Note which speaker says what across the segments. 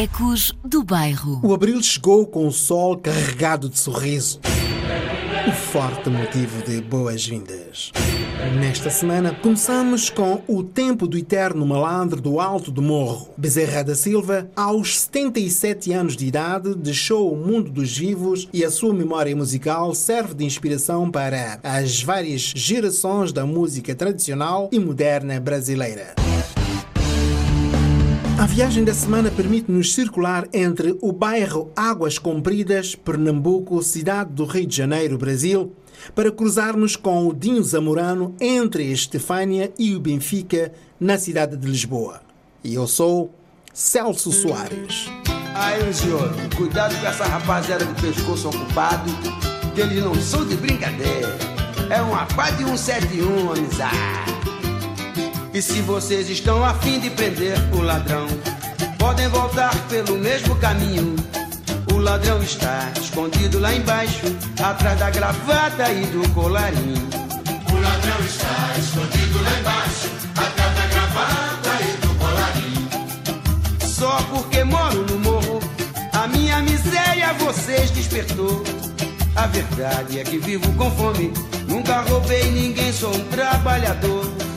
Speaker 1: Ecos do Bairro.
Speaker 2: O abril chegou com o sol carregado de sorriso. Um forte motivo de boas-vindas. Nesta semana, começamos com O Tempo do Eterno Malandro do Alto do Morro. Bezerra da Silva, aos 77 anos de idade, deixou o mundo dos vivos e a sua memória musical serve de inspiração para as várias gerações da música tradicional e moderna brasileira. A viagem da semana permite-nos circular entre o bairro Águas Compridas, Pernambuco, cidade do Rio de Janeiro, Brasil, para cruzarmos com o Dinho Zamorano entre a Estefânia e o Benfica, na cidade de Lisboa. E eu sou Celso Soares.
Speaker 3: Aí, senhor, cuidado com essa rapaziada de pescoço ocupado, que eles não são de brincadeira. É uma pá de 171, amizade. E se vocês estão afim de prender o ladrão, podem voltar pelo mesmo caminho. O ladrão está escondido lá embaixo, atrás da gravata e do colarinho.
Speaker 4: O ladrão está escondido lá embaixo, atrás da gravata e do colarinho.
Speaker 3: Só porque moro no morro, a minha miséria vocês despertou. A verdade é que vivo com fome, nunca roubei ninguém, sou um trabalhador.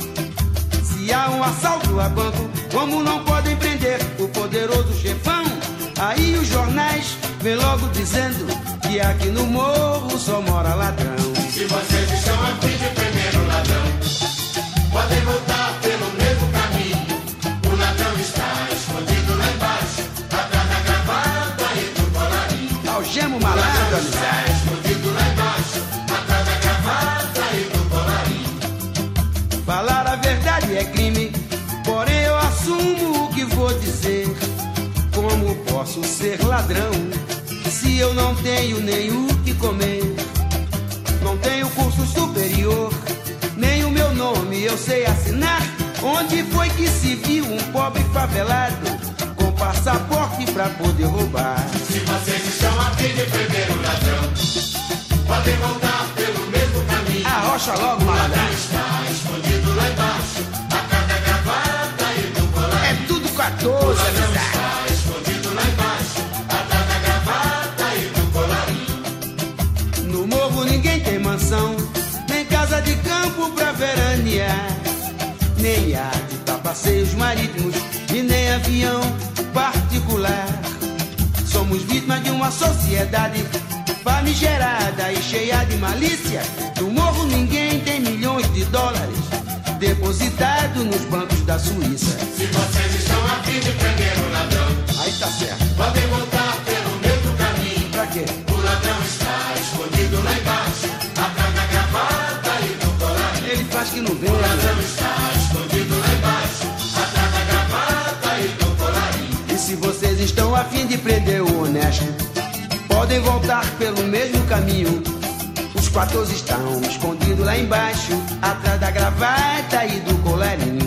Speaker 3: Há um assalto a banco, como não podem prender o poderoso chefão? Aí os jornais vêm logo dizendo que aqui no morro só mora ladrão.
Speaker 4: Se vocês estão a fim de prender o ladrão, podem voltar ladrão
Speaker 3: se eu não tenho nem o que comer? Não tenho curso superior, nem o meu nome eu sei assinar. Onde foi que se viu um pobre favelado com passaporte pra poder roubar?
Speaker 4: Se vocês estão a fim de prender o ladrão, podem voltar pelo mesmo caminho.
Speaker 3: Arrocha logo, malandrão.
Speaker 4: Está escondido lá embaixo, atrás da gravata e do colarinho.
Speaker 3: É tudo 14, amizade. Nem há de dar passeios marítimos e nem avião particular. Somos vítimas de uma sociedade famigerada e cheia de malícia. No morro ninguém tem milhões de dólares depositados nos bancos da Suíça.
Speaker 4: Se vocês estão a fim de prender o ladrão,
Speaker 3: Aí tá certo.
Speaker 4: podem voltar pelo mesmo caminho.
Speaker 3: Pra quê?
Speaker 4: O ladrão está escondido lá embaixo, atrás da gravata e do colarinho.
Speaker 3: Ele faz que não vê.
Speaker 4: O
Speaker 3: né?
Speaker 4: ladrão está
Speaker 3: estão a fim de prender o honesto, podem voltar pelo mesmo caminho. Os 14 estão escondidos lá embaixo, atrás da gravata e do colarinho.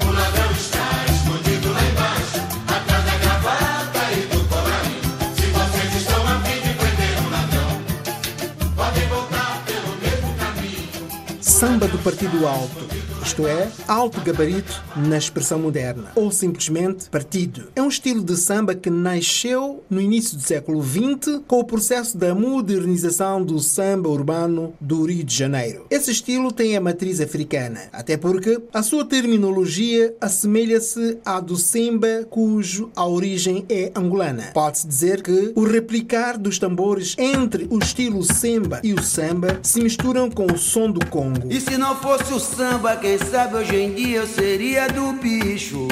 Speaker 4: O ladrão está escondido lá embaixo, atrás da gravata e do colarinho. Se vocês estão a fim de prender o ladrão, podem voltar pelo mesmo caminho.
Speaker 2: Samba do Partido Alto, isto é, alto gabarito na expressão moderna, ou simplesmente partido. É um estilo de samba que nasceu no início do século XX com o processo da modernização do samba urbano do Rio de Janeiro. Esse estilo tem a matriz africana, até porque a sua terminologia assemelha-se à do samba, cujo a origem é angolana. Pode-se dizer que o replicar dos tambores entre o estilo samba e o samba se misturam com o som do Congo.
Speaker 3: E se não fosse o samba, quem sabe hoje em dia eu seria do bicho.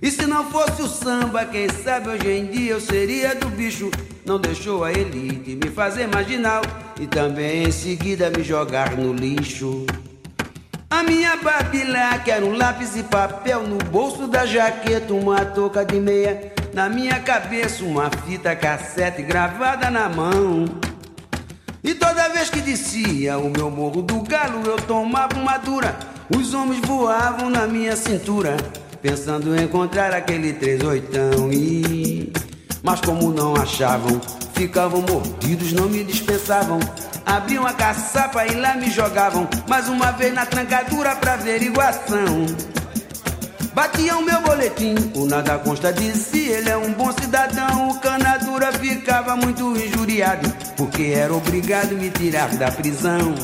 Speaker 3: E se não fosse o samba, quem sabe hoje em dia eu seria do bicho. Não deixou a elite me fazer marginal e também em seguida me jogar no lixo. A minha babilá, quero um lápis e papel no bolso da jaqueta, uma touca de meia. Na minha cabeça, uma fita cassete gravada na mão. E toda vez que descia o meu morro do galo, eu tomava uma dura. Os homens voavam na minha cintura, pensando em encontrar aquele três oitão. E... Mas como não achavam, ficavam mordidos, não me dispensavam. Abriam a caçapa e lá me jogavam, mais uma vez na trancadura pra averiguação. Batia o meu boletim, o nada consta si, ele é um bom cidadão. O canadura ficava muito injuriado, porque era obrigado me tirar da prisão.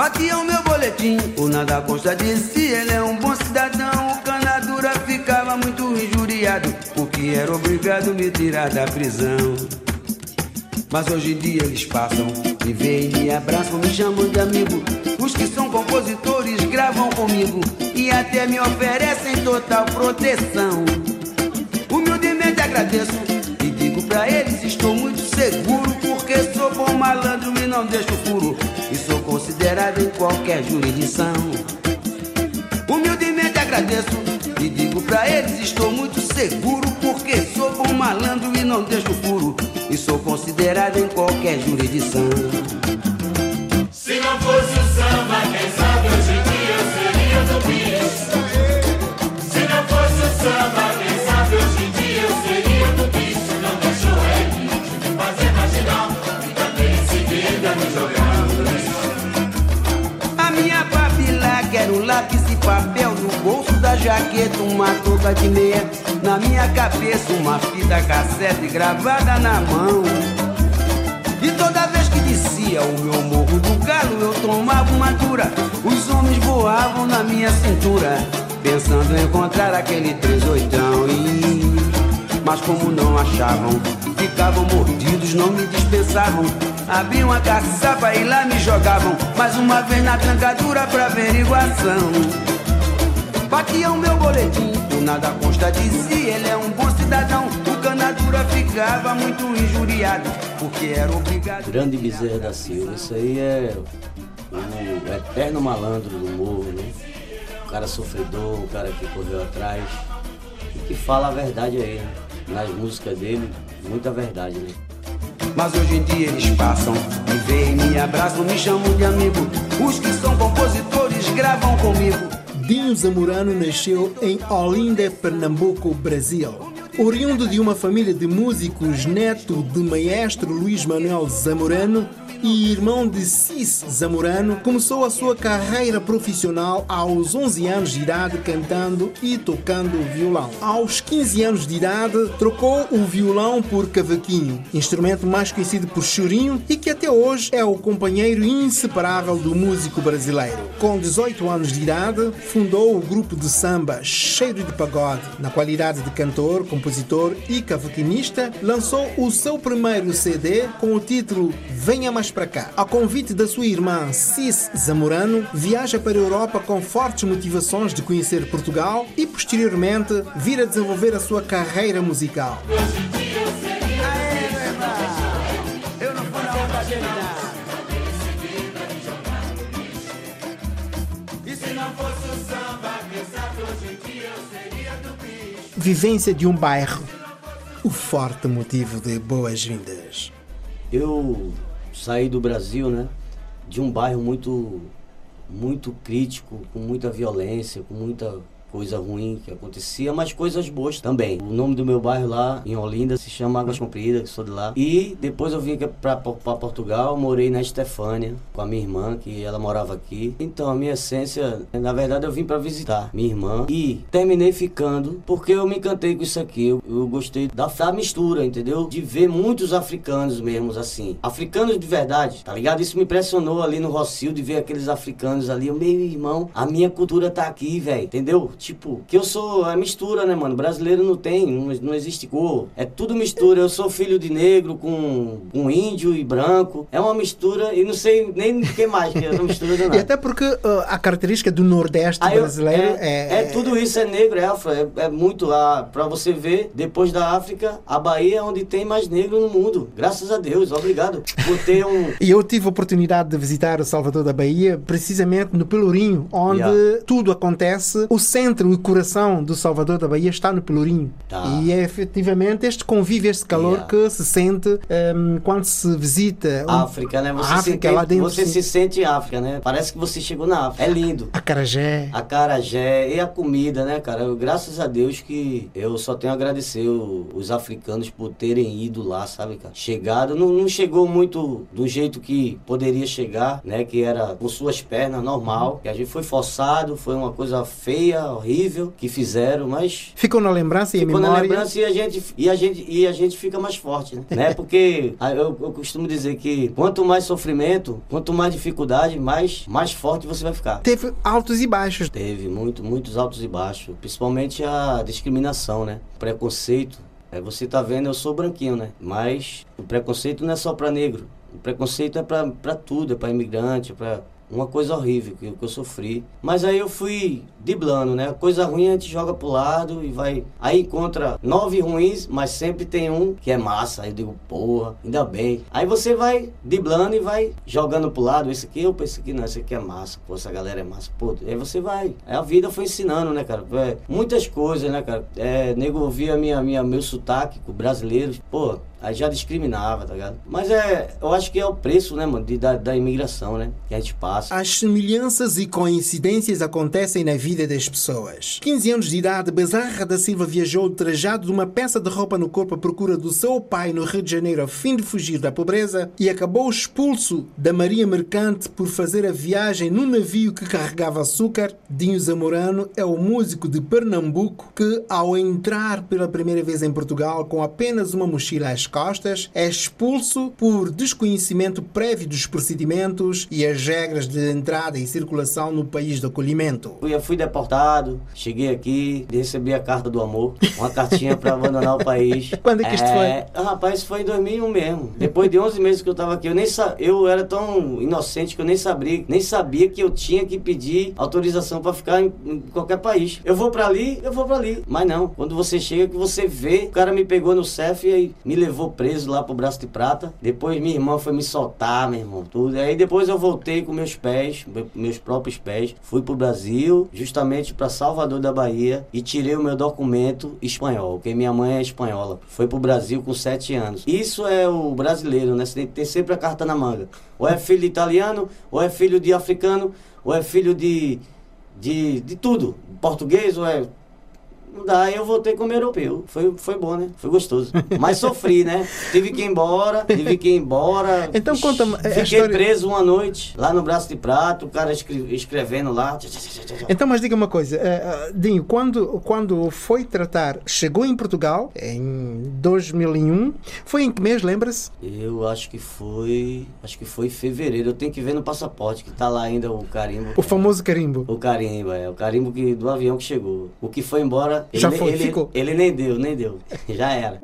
Speaker 3: Batia o meu boletim, o nada consta de si, ele é um bom cidadão. O canadura ficava muito injuriado, porque era obrigado a me tirar da prisão. Mas hoje em dia eles passam, me veem, me abraçam, me chamam de amigo. Os que são compositores gravam comigo e até me oferecem total proteção. Humildemente agradeço e digo pra eles: estou muito seguro, porque sou bom malandro e não deixo furo. Sou considerado em qualquer jurisdição. Humildemente agradeço e digo pra eles: estou muito seguro, porque sou bom malandro e não deixo furo. E sou considerado em qualquer jurisdição.
Speaker 4: Se não fosse o samba, quem sabe hoje em dia eu seria do bicho. Se não fosse o samba,
Speaker 3: papel no bolso da jaqueta, uma touca de meia. Na minha cabeça, uma fita cassete gravada na mão. E toda vez que descia o meu morro do galo, eu tomava uma dura. Os homens voavam na minha cintura, pensando em encontrar aquele três oitão. E... Mas como não achavam, ficavam mordidos, não me dispensavam. Abriam a caçapa e lá me jogavam, mais uma vez na trancadura pra averiguação. Batia o meu boletim, o nada consta de si, ele é um bom cidadão. O canadura ficava muito injuriado, porque era obrigado.
Speaker 5: Grande Bezerra da Silva, isso aí é o eterno malandro do morro, né? O cara sofredor, o cara que correu atrás e que fala a verdade aí, né? Nas músicas dele, muita verdade, né?
Speaker 3: Mas hoje em dia eles passam, me veem, me abraçam, me chamam de amigo. Os que são compositores gravam comigo.
Speaker 2: Dinho Zamorano nasceu em Olinda, Pernambuco, Brasil. Oriundo de uma família de músicos, neto de maestro Luiz Manuel Zamorano e irmão de Cis Zamorano, começou a sua carreira profissional aos 11 anos de idade cantando e tocando violão. Aos 15 anos de idade, trocou o violão por cavaquinho, instrumento mais conhecido por chorinho e que até hoje é o companheiro inseparável do músico brasileiro. Com 18 anos de idade, fundou o grupo de samba Cheiro de Pagode. Na qualidade de cantor, compositor e cavaquinista, lançou o seu primeiro CD com o título Venha Mais Para Cá. A convite da sua irmã Cis Zamorano, viaja para a Europa com fortes motivações de conhecer Portugal e posteriormente vir a desenvolver a sua carreira musical. Vivência de um bairro. O forte motivo de boas-vindas.
Speaker 5: Eu saí do Brasil, né? De um bairro muito, muito crítico, com muita violência, com muita coisa ruim que acontecia, mas coisas boas também. O nome do meu bairro lá em Olinda se chama Águas Compridas, que sou de lá. E depois eu vim pra Portugal, morei na Estefânia com a minha irmã, que ela morava aqui. Então a minha essência, na verdade eu vim para visitar minha irmã e terminei ficando porque eu me encantei com isso aqui. Eu, eu gostei da, da mistura, entendeu? De ver muitos africanos mesmo assim. Africanos de verdade, tá ligado? Isso me impressionou ali no Rocio de ver aqueles africanos ali. Eu, meu irmão, a minha cultura tá aqui, velho, entendeu? Tipo, que eu sou a mistura, né, mano? Brasileiro não tem, não, não existe cor. É tudo mistura. Eu sou filho de negro com, com índio e branco. É uma mistura e não sei nem o que mais que é uma mistura
Speaker 2: E até porque uh, a característica do Nordeste
Speaker 5: Aí eu-
Speaker 2: brasileiro
Speaker 5: é,
Speaker 2: é,
Speaker 5: é tudo isso, é negro, é afro, é, é muito lá. Pra você ver, depois da África, a Bahia é onde tem mais negro no mundo. Graças a Deus, obrigado por ter um.
Speaker 2: E eu tive a oportunidade de visitar o Salvador da Bahia, precisamente no Pelourinho, onde
Speaker 5: Yeah.
Speaker 2: tudo acontece. O centro e coração do Salvador da Bahia está no Pelourinho.
Speaker 5: Tá.
Speaker 2: E é efetivamente este convívio, este calor
Speaker 5: Yeah.
Speaker 2: que se sente um, quando se visita um-
Speaker 5: África, né? Você,
Speaker 2: a
Speaker 5: se,
Speaker 2: África
Speaker 5: tem-
Speaker 2: lá dentro.
Speaker 5: você se sente África, né? Parece que você chegou na África. É lindo.
Speaker 2: Acarajé.
Speaker 5: A carajé e a comida, né, cara? Eu, graças a Deus que eu só tenho a agradecer o- os africanos por terem ido lá, sabe, cara? Chegado, não, não chegou muito do jeito que poderia chegar, né? Que era com suas pernas, normal. Que a gente foi forçado, foi uma coisa feia, horrível que fizeram, mas
Speaker 2: Ficou na lembrança e a
Speaker 5: ficou na
Speaker 2: memória.
Speaker 5: lembrança e a gente e a gente e a gente fica mais forte, né? né? Porque ah, eu, eu costumo dizer que quanto mais sofrimento, quanto mais dificuldade, mais mais forte você vai ficar.
Speaker 2: Teve altos e baixos.
Speaker 5: Teve muito, muitos altos e baixos, principalmente a discriminação, né? Preconceito. É, você tá vendo, eu sou branquinho, né? Mas o preconceito não é só para negro. O preconceito é para tudo, é para imigrante, é para uma coisa horrível que, eu sofri. Mas aí eu fui driblando, né? Coisa ruim a gente joga pro lado e vai. Aí encontra nove ruins, mas sempre tem um que é massa. Aí eu digo, porra, ainda bem. Aí você vai driblando e vai jogando pro lado. Esse aqui, opa, esse aqui não, esse aqui é massa. Pô, essa galera é massa. Pô, aí você vai. Aí a vida foi ensinando, né, cara? É, muitas coisas, né, cara? É, nego ouvia minha, minha, meu sotaque com brasileiros. Pô, Aí já discriminava, tá ligado? Mas é, eu acho que é o preço, né, mano, de, da, da imigração, né? Que a gente passa.
Speaker 2: As semelhanças e coincidências acontecem na vida das pessoas. 15 anos de idade, Bezarra da Silva viajou trajado de uma peça de roupa no corpo à procura do seu pai no Rio de Janeiro a fim de fugir da pobreza e acabou expulso da Marinha Mercante por fazer a viagem num navio que carregava açúcar. Dinho Zamorano é o músico de Pernambuco que, ao entrar pela primeira vez em Portugal com apenas uma mochila às costas, é expulso por desconhecimento prévio dos procedimentos e as regras de entrada e circulação no país de acolhimento.
Speaker 5: Eu fui deportado, cheguei aqui, recebi a carta do amor, uma cartinha para abandonar o país.
Speaker 2: Quando é que isto
Speaker 5: é, Rapaz, isso foi em 2001 mesmo. Depois de 11 meses que eu tava aqui, eu nem sa... eu era tão inocente que eu nem sabia, nem sabia que eu tinha que pedir autorização para ficar em, em qualquer país. Eu vou para ali, eu vou para ali. Mas não, quando você chega que você vê, o cara me pegou no CEF e aí me levou preso lá pro Braço de Prata. Depois minha irmã foi me soltar, meu irmão, tudo. Aí depois eu voltei com meus pés, meus próprios pés, fui pro Brasil, justamente para Salvador da Bahia e tirei o meu documento espanhol, porque minha mãe é espanhola. Foi pro Brasil com sete anos. Isso é o brasileiro, né? Você tem sempre a carta na manga. Ou é filho de italiano, ou é filho de africano, ou é filho de de, de tudo. Português ou é não dá, eu voltei como europeu. Foi, foi bom, né? Foi gostoso. Mas sofri, né? Tive que ir embora, tive que ir embora.
Speaker 2: Então conta a
Speaker 5: Fiquei
Speaker 2: história-
Speaker 5: preso uma noite, lá no Braço de Prato, o cara escre- escrevendo lá.
Speaker 2: Então, mas diga uma coisa, eh, Dinho, quando, quando foi tratar, chegou em Portugal em 2001, foi em que mês, lembra-se?
Speaker 5: Eu acho que foi. Acho que foi em fevereiro. Eu tenho que ver no passaporte, que tá lá ainda o carimbo.
Speaker 2: O famoso carimbo.
Speaker 5: O carimbo, é. O carimbo que, do avião que chegou. O que foi embora. Ele,
Speaker 2: Já
Speaker 5: nem-
Speaker 2: foi,
Speaker 5: ele,
Speaker 2: ficou.
Speaker 5: ele nem deu, nem deu. Já era.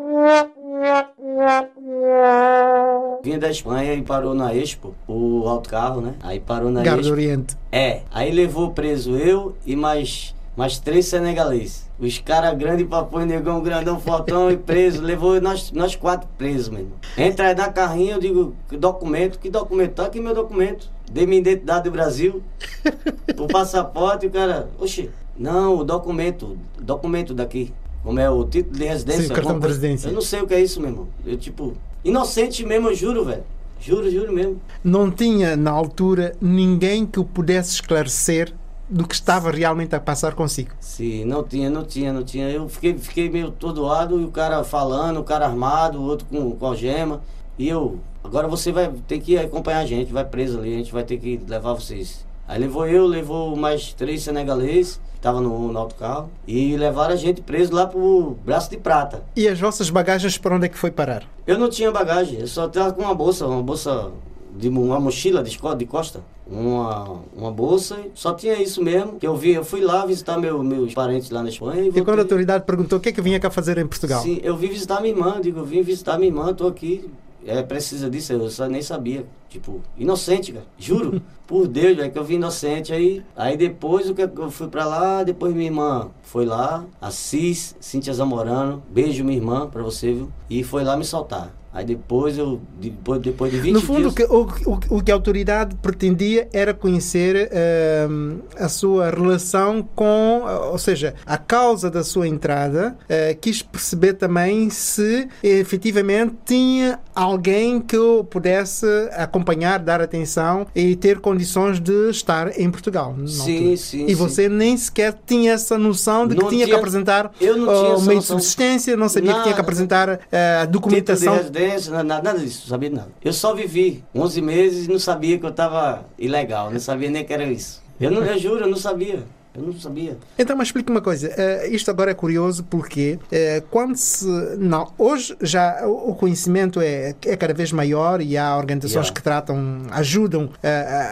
Speaker 5: Vinha da Espanha e parou na Expo, o autocarro, né? Aí parou na
Speaker 2: Garda
Speaker 5: Expo.
Speaker 2: Oriente.
Speaker 5: É, aí levou preso eu e mais, mais três senegaleses. Os caras grandes, papai, negão, grandão, fortão e preso. Levou nós, nós quatro presos, meu irmão. Entra aí na carrinha, eu digo, que documento? Que documento? Tá aqui meu documento. Dei minha identidade do Brasil. o passaporte, o cara, oxi, não, o documento, documento daqui. Como é o título de residência?
Speaker 2: Sim, o cartão de residência.
Speaker 5: Eu não sei o que é isso, meu irmão. Eu, tipo, inocente mesmo, eu juro, velho. Juro, juro mesmo.
Speaker 2: Não tinha, na altura, ninguém que o pudesse esclarecer do que estava realmente a passar consigo.
Speaker 5: Sim, não tinha, não tinha, não tinha. Eu fiquei, fiquei meio atordoado e o cara falando, o cara armado, o outro com, com algema. E eu, agora você vai ter que acompanhar a gente, vai preso ali, a gente vai ter que levar vocês. Aí levou eu, levou mais três senegaleses, que estavam no, no autocarro, e levaram a gente preso lá pro Braço de Prata.
Speaker 2: E as vossas bagagens para onde é que foi parar?
Speaker 5: Eu não tinha bagagem, eu só tava com uma bolsa, uma bolsa de uma mochila de, de costa, uma, uma bolsa, só tinha isso mesmo. Que eu vi, eu fui lá visitar meu, meus parentes lá na Espanha e
Speaker 2: E quando a autoridade perguntou o que é que vinha cá fazer em Portugal?
Speaker 5: Sim, eu vim visitar minha irmã, digo, eu vim visitar minha irmã, tô aqui. É, precisa disso, eu só nem sabia. Tipo, inocente, cara. Juro. Por Deus, velho, que eu vim inocente. Aí, aí depois que eu fui pra lá, depois minha irmã foi lá, a Cis, Cíntia Zamorano, beijo minha irmã pra você, viu? E foi lá me soltar. Aí depois eu, depois, depois de 20
Speaker 2: No fundo,
Speaker 5: dias...
Speaker 2: o que, o, o- o que a autoridade pretendia era conhecer ehm, a sua relação com, ou seja, a causa da sua entrada, eh, quis perceber também se efetivamente tinha alguém que o pudesse acompanhar, dar atenção e ter condições de estar em Portugal.
Speaker 5: Sim, sim,
Speaker 2: E
Speaker 5: sim.
Speaker 2: você nem sequer tinha essa noção de que
Speaker 5: Não
Speaker 2: tinha que apresentar o meio de subsistência, não sabia que tinha que apresentar eh, a
Speaker 5: Título de residência, nada, nada disso, não sabia nada. Eu só vivi 11 meses e não sabia que eu tava ilegal, não sabia nem que era isso. Eu, não, eu juro, eu não sabia. Eu não sabia.
Speaker 2: Então, mas explique uma coisa. eh, isto agora é curioso porque eh, quando se. Não, hoje já o conhecimento é, é cada vez maior e há organizações
Speaker 5: Yeah.
Speaker 2: que tratam, ajudam eh,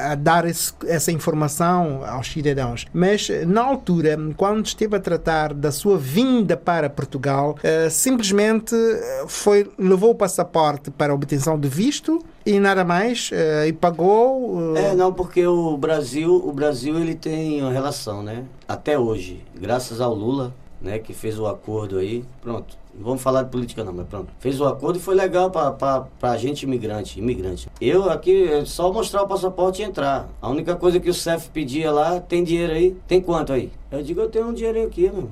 Speaker 2: a, a dar esse- essa informação aos cidadãos. Mas na altura, quando esteve a tratar da sua vinda para Portugal, simplesmente foi, levou o passaporte para obtenção de visto e nada mais eh, e pagou. eh,
Speaker 5: É, não, porque o Brasil, o Brasil ele tem uma relação, né? Até hoje, graças ao Lula, né, que fez o acordo aí, pronto. Não vamos falar de política não, mas pronto. Fez o acordo e foi legal pra, pra gente imigrante, imigrante. Eu aqui, é só mostrar o passaporte e entrar. A única coisa que o CEF pedia lá, tem dinheiro aí? Tem quanto aí? Eu digo, eu tenho um dinheirinho aqui, meu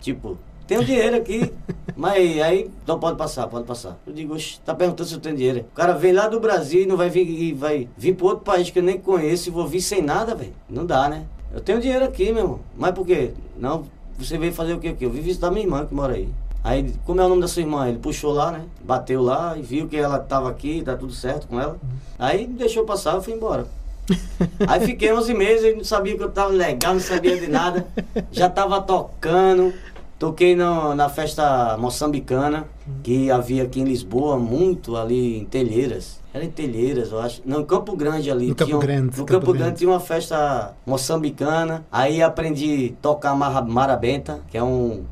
Speaker 5: Tipo, um dinheiro aqui, mas aí não pode passar, pode passar. Eu digo, oxe, tá perguntando se eu tenho dinheiro. O cara vem lá do Brasil e não vai vir, e vai vir pro outro país que eu nem conheço e vou vir sem nada, velho. Não dá, né? Eu tenho dinheiro aqui, meu irmão. Mas por quê? Não, você veio fazer o quê aqui? Eu vim visitar minha irmã que mora aí. Aí, como é o nome da sua irmã? Ele puxou lá, né? Bateu lá e viu que ela tava aqui, tá tudo certo com ela. Aí deixou passar, eu fui embora. Aí fiquei 11 meses, ele não sabia que eu tava legal, não sabia de nada. Já tava tocando. Toquei no- na festa moçambicana, que havia aqui em Lisboa, muito ali em Telheiras. Era em Telheiras, eu acho. Não, em Campo Grande ali.
Speaker 2: No Campo
Speaker 5: um-
Speaker 2: Grande,
Speaker 5: No
Speaker 2: Campo
Speaker 5: Campo,
Speaker 2: Grande.
Speaker 5: Grande tinha uma festa moçambicana. Aí aprendi a tocar marabenta, que é um...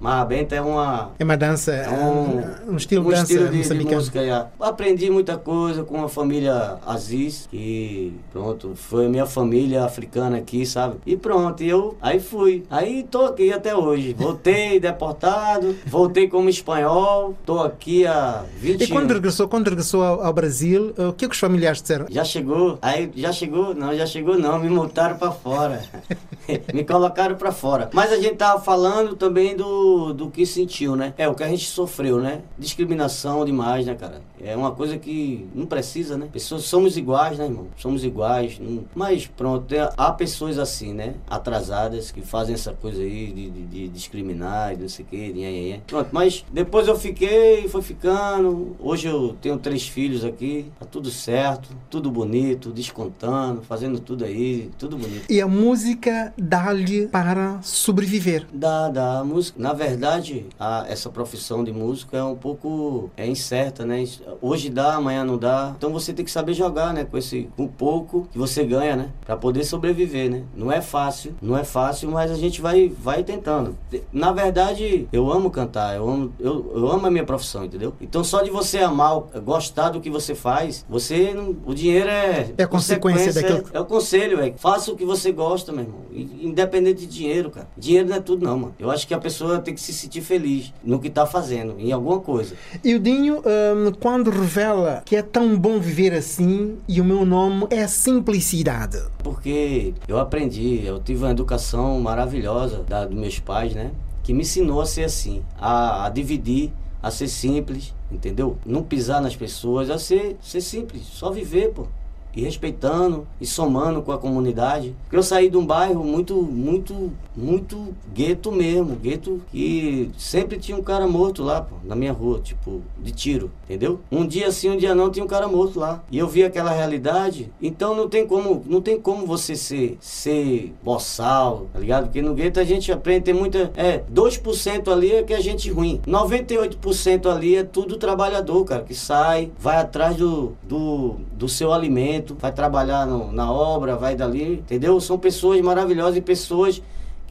Speaker 5: Marabenta é uma...
Speaker 2: É uma dança,
Speaker 5: É um,
Speaker 2: um, estilo de dança
Speaker 5: estilo de, de música. é. Aprendi muita coisa com a família Aziz, que pronto, foi a minha família africana aqui, sabe? E pronto, eu aí fui. Aí tô aqui até hoje. Voltei deportado, voltei como espanhol, tô aqui há 20
Speaker 2: E quando
Speaker 5: anos.
Speaker 2: regressou, quando regressou ao, ao Brasil, o que, é que os familiares disseram?
Speaker 5: Já chegou? Aí já chegou? Não, já chegou não, me multaram pra fora. me colocaram pra fora. Mas a gente tava falando também do, do que sentiu, né? É o que a gente sofreu, né? Discriminação demais, né, cara? É uma coisa que não precisa, né? Pessoas somos iguais, né, irmão? Somos iguais. não- Mas pronto, há pessoas assim, né? Atrasadas que fazem essa coisa aí de, de- de discriminar e não sei o que, nhé. Pronto, mas depois eu fiquei, foi ficando. Hoje eu tenho três filhos aqui, tá tudo certo, tudo bonito, descontando, fazendo tudo aí, tudo bonito.
Speaker 2: E a música dá-lhe para sobreviver.
Speaker 5: Da, da música. Na verdade, a- essa profissão de músico é um pouco é incerta, né? Hoje dá, amanhã não dá. Então você tem que saber jogar, né? Com esse com pouco que você ganha, né? Pra poder sobreviver, né? Não é fácil, não é fácil, mas a gente vai, vai tentando. Na verdade, eu amo cantar, eu amo, eu, eu amo a minha profissão, entendeu? Então só de você amar, gostar do que você faz, você não, o dinheiro é
Speaker 2: É a consequência daquilo.
Speaker 5: é o conselho, velho. Faça o que você gosta, meu irmão. Independente de dinheiro, cara. Dinheiro não é tudo, não, mano. Eu acho que a pessoa tem que se sentir feliz no que tá fazendo, em alguma coisa.
Speaker 2: E o Dinho, hum, quando revela que é tão bom viver assim e o meu nome é simplicidade.
Speaker 5: Porque eu aprendi, eu tive uma educação maravilhosa da, dos meus pais, né? Que me ensinou a ser assim, a, a dividir, a ser simples, entendeu? Não pisar nas pessoas, a ser, ser simples, só viver, pô. E respeitando e somando com a comunidade. Porque eu saí de um bairro muito, muito, muito gueto mesmo. Gueto que sempre tinha um cara morto lá, pô, na minha rua, tipo, de tiro, entendeu? Um dia sim, um dia não, tinha um cara morto lá. E eu vi aquela realidade, então não tem como, não tem como você ser, ser boçal, tá ligado? Porque no gueto a gente aprende, tem muita. É, 2% ali é que é gente ruim. 98% ali é tudo trabalhador, cara, que sai, vai atrás do, do, do seu alimento, vai trabalhar no- na obra, vai dali, entendeu? São pessoas maravilhosas e pessoas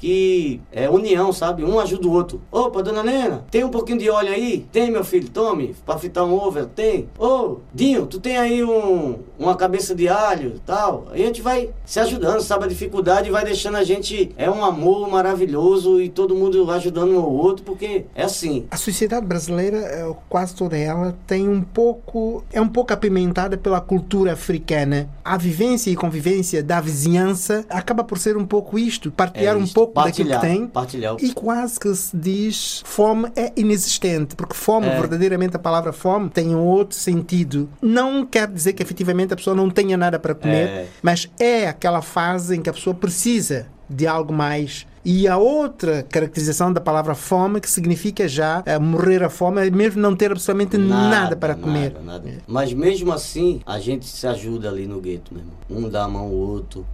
Speaker 5: que é união, sabe? Um ajuda o outro. Opa, dona Nena, tem um pouquinho de óleo aí? Tem, meu filho, tome, pra fritar um ovo, tem. Ô, Dinho, tu tem aí um, uma cabeça de alho tal? Aí a gente vai se ajudando, sabe? A dificuldade vai deixando a gente, é um amor maravilhoso e todo mundo ajudando um ao outro, porque é assim.
Speaker 2: A sociedade brasileira, eh, quase toda ela, tem um pouco, é um pouco apimentada pela cultura africana. A vivência e convivência da vizinhança acaba por ser um pouco isto, partilhar
Speaker 5: É
Speaker 2: um
Speaker 5: isto,
Speaker 2: pouco daquilo que
Speaker 5: partilhar,
Speaker 2: tem.
Speaker 5: Partilhar.
Speaker 2: E quase que se diz fome é inexistente, porque fome,
Speaker 5: É.
Speaker 2: verdadeiramente a palavra fome, tem um outro sentido. Não quer dizer que efetivamente a pessoa não tenha nada para comer,
Speaker 5: É.
Speaker 2: mas é aquela fase em que a pessoa precisa de algo mais. E a outra caracterização da palavra fome, que significa já eh, morrer a fome, é mesmo não ter absolutamente nada, para comer.
Speaker 5: nada, nada. Mas mesmo assim, a gente se ajuda ali no gueto, meu irmão. Um dá a mão ao outro.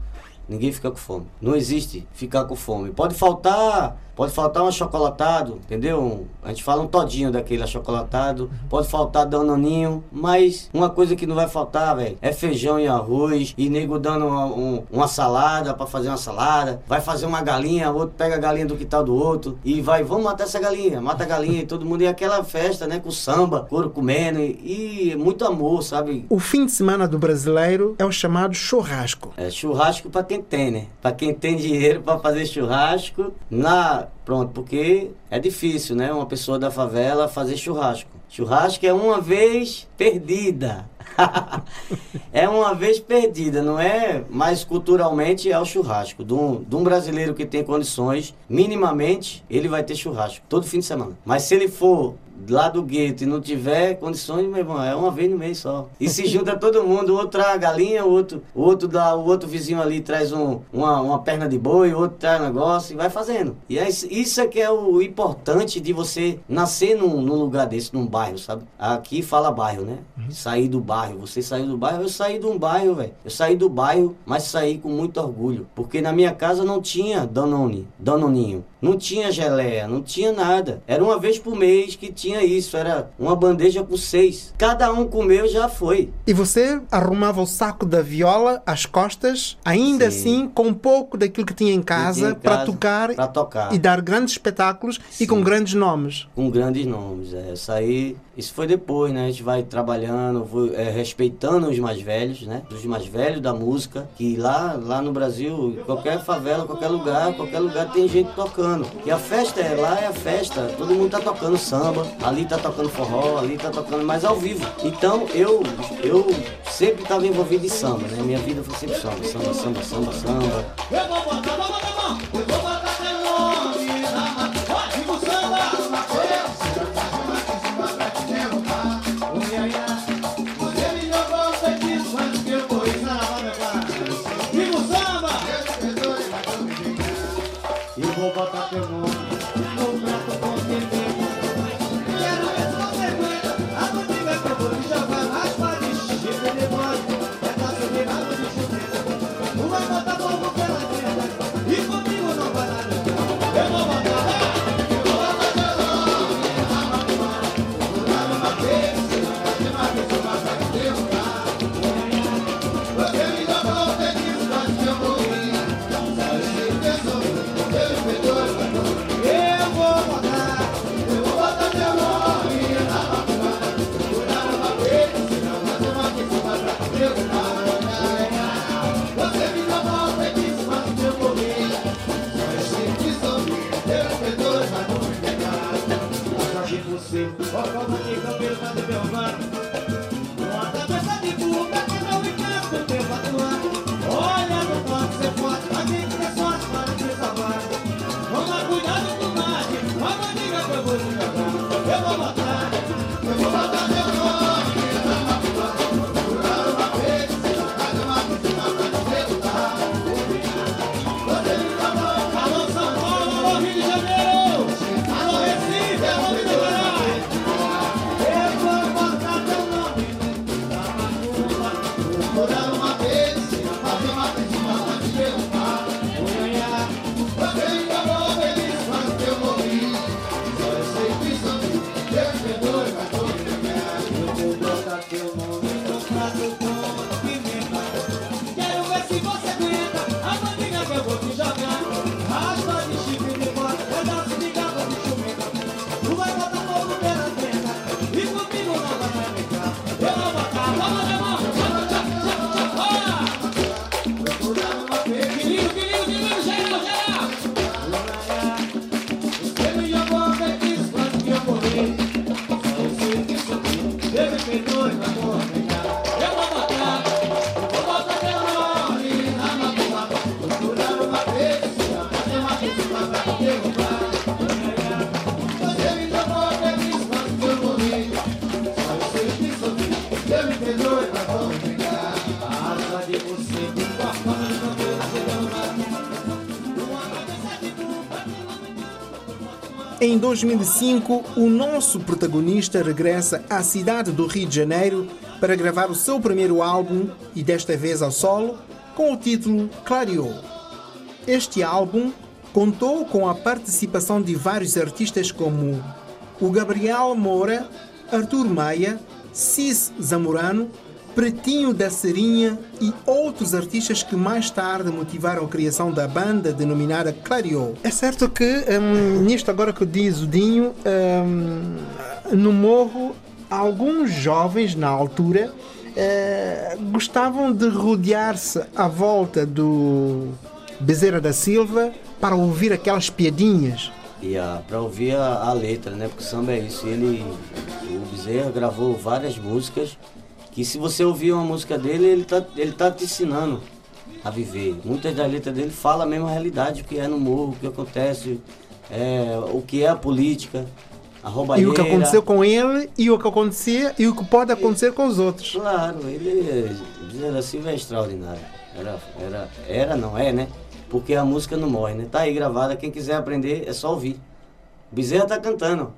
Speaker 5: Ninguém fica com fome. Não existe ficar com fome. Pode faltar, pode faltar um achocolatado, entendeu? A gente fala um todinho daquele achocolatado. Pode faltar danoninho, mas uma coisa que não vai faltar, velho, é feijão e arroz e nego dando uma, um- uma salada pra fazer uma salada. Vai fazer uma galinha, outro pega a galinha do quintal do outro e vai, vamos matar essa galinha, mata a galinha e todo mundo e aquela festa, né, com samba, couro comendo e, e muito amor, sabe?
Speaker 2: O fim de semana do brasileiro é o chamado churrasco.
Speaker 5: É churrasco pra quem tem, né? Pra quem tem dinheiro pra fazer churrasco, na pronto, porque é difícil, né? Uma pessoa da favela fazer churrasco. Churrasco é uma vez perdida. é uma vez perdida, não é? Mas culturalmente é o churrasco. De um, de um brasileiro que tem condições, minimamente, ele vai ter churrasco todo fim de semana. Mas se ele for lá do gueto e não tiver condições, meu irmão, é uma vez no mês só. E se junta todo mundo, outro traz a galinha, outro, outro dá, o outro vizinho ali traz um, uma, uma perna de boi, outro traz um negócio e vai fazendo. E é, isso- é que é o importante de você nascer num, num lugar desse, num bairro, sabe? Aqui fala bairro, né? Sair do bairro. Você saiu do bairro, eu saí de um bairro, velho. Eu saí do bairro, mas saí com muito orgulho. Porque na minha casa não tinha Danone, Danoninho. Não tinha geleia, não tinha nada. Era uma vez por mês que tinha isso. Era uma bandeja com seis. Cada um comeu já foi.
Speaker 2: E você arrumava o saco da viola às costas, ainda
Speaker 5: Sim.
Speaker 2: assim com um pouco daquilo que tinha em casa,
Speaker 5: tinha
Speaker 2: para tocar
Speaker 5: pra tocar.
Speaker 2: e dar grandes espetáculos e com
Speaker 5: Sim.
Speaker 2: grandes nomes.
Speaker 5: com grandes nomes. É, isso aí, isso foi depois, né? A gente vai trabalhando, é, respeitando os mais velhos, né? Os mais velhos da música, que lá, lá no Brasil, qualquer favela, qualquer lugar, qualquer lugar tem gente tocando. E a festa é lá é a festa, todo mundo tá tocando samba, ali tá tocando forró, ali tá tocando mais ao vivo. Então eu eu sempre estava envolvido em samba, né? Minha vida foi sempre samba, samba, samba, samba, samba.
Speaker 4: Eu, Deus me
Speaker 2: Em 2005, o nosso protagonista regressa à cidade do Rio de Janeiro para gravar o seu primeiro álbum e desta vez ao solo com o título Clareou. Este álbum contou com a participação de vários artistas como o Gabriel Moura, Arthur Maia, Cis Zamorano, Pretinho da Serinha e outros artistas que mais tarde motivaram a criação da banda denominada Clareou. É certo que, hum, nisto agora que diz o Dinho, hum, no morro, alguns jovens na altura eh, gostavam de rodear-se à volta do Bezerra da Silva para ouvir aquelas piadinhas.
Speaker 5: E a, pra ouvir a, a letra, né? Porque o samba é isso. Ele, o Bezerra gravou várias músicas que se você ouvir uma música dele, ele tá, ele tá te ensinando a viver. Muitas das letras dele falam a mesma realidade, o que é no morro, o que acontece, é, o que é a política, a
Speaker 2: E
Speaker 5: roubalheira.
Speaker 2: o que aconteceu com ele, e o que acontecia, e o que pode acontecer com os outros.
Speaker 5: Claro, ele, Silva é extraordinário. Era, era, era, não é, né? Porque a música não morre, né? Tá aí gravada, quem quiser aprender é só ouvir. Bezerra tá cantando.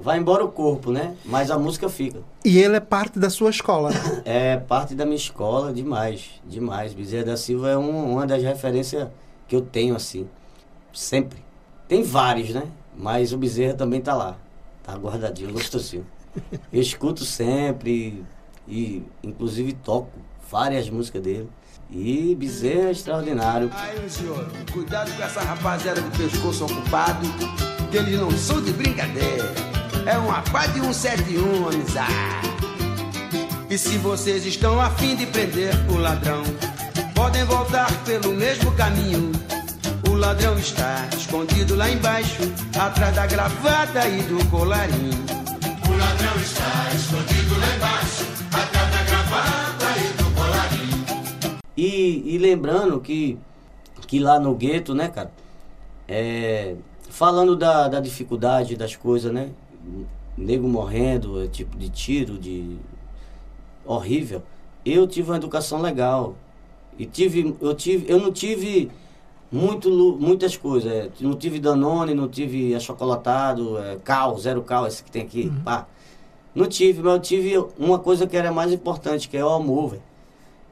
Speaker 5: Vai embora o corpo, né? Mas a música fica.
Speaker 2: E ele é parte da sua escola.
Speaker 5: É parte da minha escola demais, demais. Bezerra da Silva é um- uma das referências que eu tenho, assim. Sempre. Tem vários, né? Mas o Bezerra também tá lá. Tá guardadinho, gostosinho. Eu escuto sempre e, inclusive, toco várias músicas dele. E Bezerra é extraordinário.
Speaker 3: Aí, senhor, cuidado com essa rapaziada de pescoço ocupado, que eles não são de brincadeira. É uma pá de 171, amizade. E se vocês estão a fim de prender o ladrão, podem voltar pelo mesmo caminho. O ladrão está escondido lá embaixo, atrás da gravata e do colarinho.
Speaker 4: O ladrão está escondido lá embaixo, atrás da gravata e do colarinho.
Speaker 5: E, e lembrando que, que lá no gueto, né, cara, é, falando da, da dificuldade das coisas, né? Nego morrendo, é, tipo de tiro, de. horrível. Eu tive uma educação legal. E tive, eu tive, eu não tive muito, muitas coisas. é, não tive Danone, não tive achocolatado, é, cal, zero cal, esse que tem aqui, pá. Não tive, mas eu tive uma coisa que era mais importante, que é o amor, velho.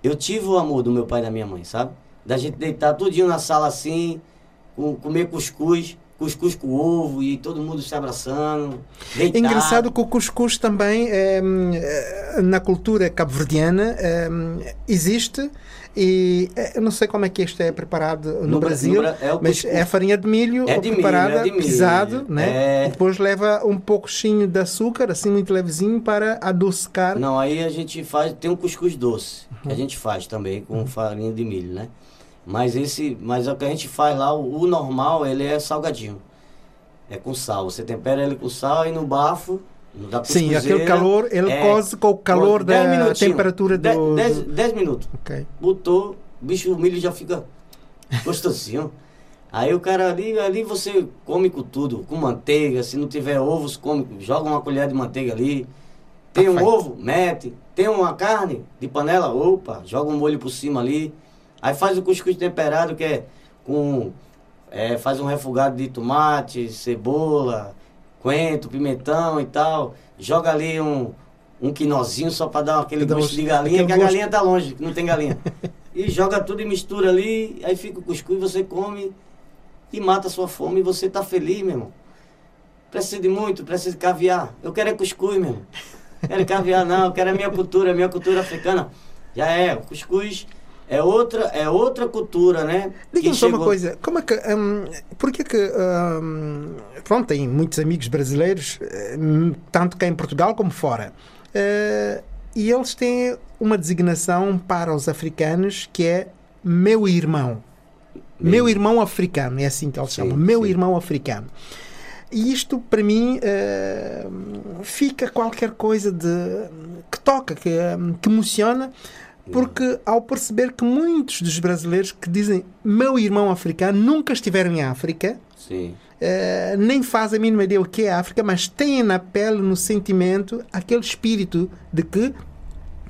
Speaker 5: Eu tive o amor do meu pai e da minha mãe, sabe? Da gente deitar tudinho na sala assim, com, comer cuscuz, cuscuz com ovo e todo mundo se abraçando.
Speaker 2: É
Speaker 5: Deitado.
Speaker 2: engraçado que o cuscuz também, eh, na cultura cabo-verdiana, eh, existe. E eh, eu não sei como é que isto é preparado no,
Speaker 5: No Bra-
Speaker 2: Brasil,
Speaker 5: no Bra- é
Speaker 2: mas é farinha de milho
Speaker 5: É de milho,
Speaker 2: preparada,
Speaker 5: é de milho.
Speaker 2: pisado, né?
Speaker 5: É.
Speaker 2: Depois leva um pouquinho de açúcar, assim muito levezinho, para adocicar.
Speaker 5: Não, aí a gente faz, tem um cuscuz doce, que a
Speaker 2: Uhum.
Speaker 5: gente faz também com farinha de milho, né? Mas esse, mas o que a gente faz lá, o, o normal, ele é salgadinho. É com sal. Você tempera ele com sal e no bafo, da
Speaker 2: Sim, aquele calor, ele
Speaker 5: é,
Speaker 2: coze com o calor da temperatura do-
Speaker 5: dez-
Speaker 2: do-
Speaker 5: dez minutos.
Speaker 2: Ok.
Speaker 5: Botou, o bicho, o milho já fica gostosinho. Aí o cara ali, ali você come com tudo, com manteiga, se não tiver ovos, come, joga uma colher de manteiga ali. Tem um
Speaker 2: Perfeito.
Speaker 5: ovo, mete. Tem uma carne de panela, opa, joga um molho por cima ali. Aí faz o cuscuz temperado, que é com. é, faz um refogado de tomate, cebola, coentro, pimentão e tal. Joga ali um, um quinozinho só para dar aquele gosto de galinha, que a
Speaker 2: gosto.
Speaker 5: galinha tá longe, que não tem galinha. e joga tudo e mistura ali, aí fica o cuscuz, você come e mata a sua fome e você tá feliz, meu irmão. Precisa de muito, precisa de caviar. Eu quero é cuscuz, meu irmão. Quero caviar não, eu quero a minha cultura, a minha cultura africana. Já é, o cuscuz é outra, é outra cultura, né?
Speaker 2: Diga-me só uma
Speaker 5: chegou-
Speaker 2: coisa, como é que, hum, por que que, hum, pronto, tem muitos amigos brasileiros, hum, tanto cá em Portugal como fora, eh, e eles têm uma designação para os africanos que é meu irmão. Meu irmão africano, é assim que eles
Speaker 5: Sim,
Speaker 2: chamam, meu
Speaker 5: sim.
Speaker 2: irmão africano. E isto, para mim, eh, fica qualquer coisa de que toca, que, hum, que emociona, porque ao perceber que muitos dos brasileiros que dizem meu irmão africano nunca estiveram em África,
Speaker 5: Sim.
Speaker 2: eh, nem fazem a mínima ideia o que é África, mas têm na pele, no sentimento, aquele espírito de que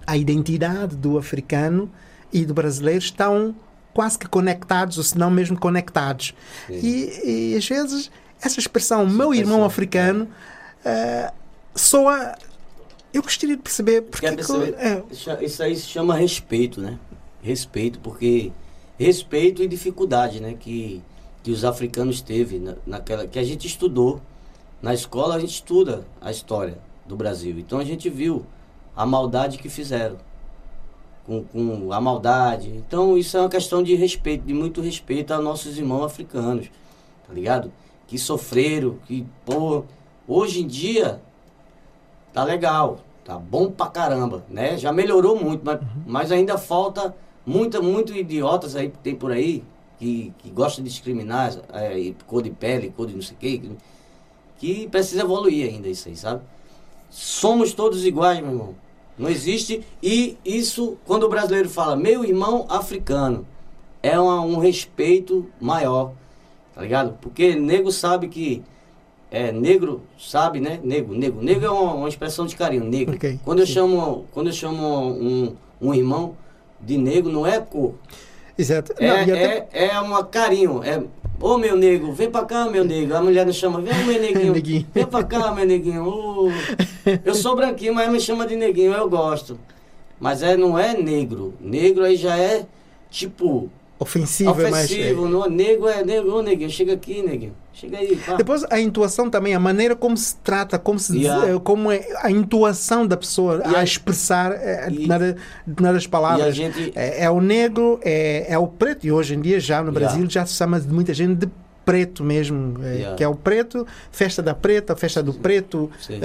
Speaker 2: a identidade do africano e do brasileiro estão quase que conectados, ou se não mesmo conectados. E, e às vezes essa expressão meu irmão africano eh, soa. Eu gostaria de perceber porque
Speaker 5: Quer
Speaker 2: que-
Speaker 5: perceber?
Speaker 2: é,
Speaker 5: Isso- Isso aí se chama respeito, né? respeito, porque respeito e dificuldade, né? Que, que os africanos teve na, naquela que a gente estudou na escola a gente estuda a história do Brasil. Então a gente viu a maldade que fizeram com, com a maldade. Então isso é uma questão de respeito, de muito respeito a nossos irmãos africanos, tá ligado? Que sofreram, que, pô, hoje em dia tá legal, tá bom pra caramba, né? Já melhorou muito, mas, mas ainda falta muita, muito idiotas aí que tem por aí, que, que gostam de discriminar, é, cor de pele, cor de não sei o quê, que, que precisa evoluir ainda isso aí, sabe? Somos todos iguais, meu irmão. Não existe. E isso, quando o brasileiro fala meu irmão africano, é uma- um respeito maior, tá ligado? Porque nego sabe que. É, negro sabe, né? Negro, negro. Negro é uma, uma expressão de carinho, negro.
Speaker 2: Ok,
Speaker 5: Quando eu
Speaker 2: sim.
Speaker 5: chamo, quando eu chamo um, um irmão de negro, não é cor.
Speaker 2: Exato.
Speaker 5: É,
Speaker 2: Não, e até-
Speaker 5: é, é um carinho. É, Ô meu nego, vem pra cá, meu nego. A mulher não chama, vem meu neguinho.
Speaker 2: Neguinho.
Speaker 5: Vem pra cá, meu neguinho. Ô, eu sou branquinho, mas me chama de neguinho, eu gosto. Mas é, não é negro. Negro aí já é tipo
Speaker 2: ofensivo, é mais.
Speaker 5: ofensivo. Não, negro é neguinho, chega aqui, neguinho. Chega aí, pá.
Speaker 2: Depois a intuação também, a maneira como se trata, como se diz-
Speaker 5: Yeah.
Speaker 2: eh, como é a intuação da pessoa
Speaker 5: E
Speaker 2: a expressar eh,
Speaker 5: e-
Speaker 2: determinada- determinadas palavras.
Speaker 5: gente-
Speaker 2: é, é o negro, é, é o preto, e hoje em dia já no
Speaker 5: Yeah.
Speaker 2: Brasil já se chama de muita gente de preto mesmo,
Speaker 5: Yeah.
Speaker 2: que é o preto, festa da preta, festa do preto,
Speaker 5: Sim.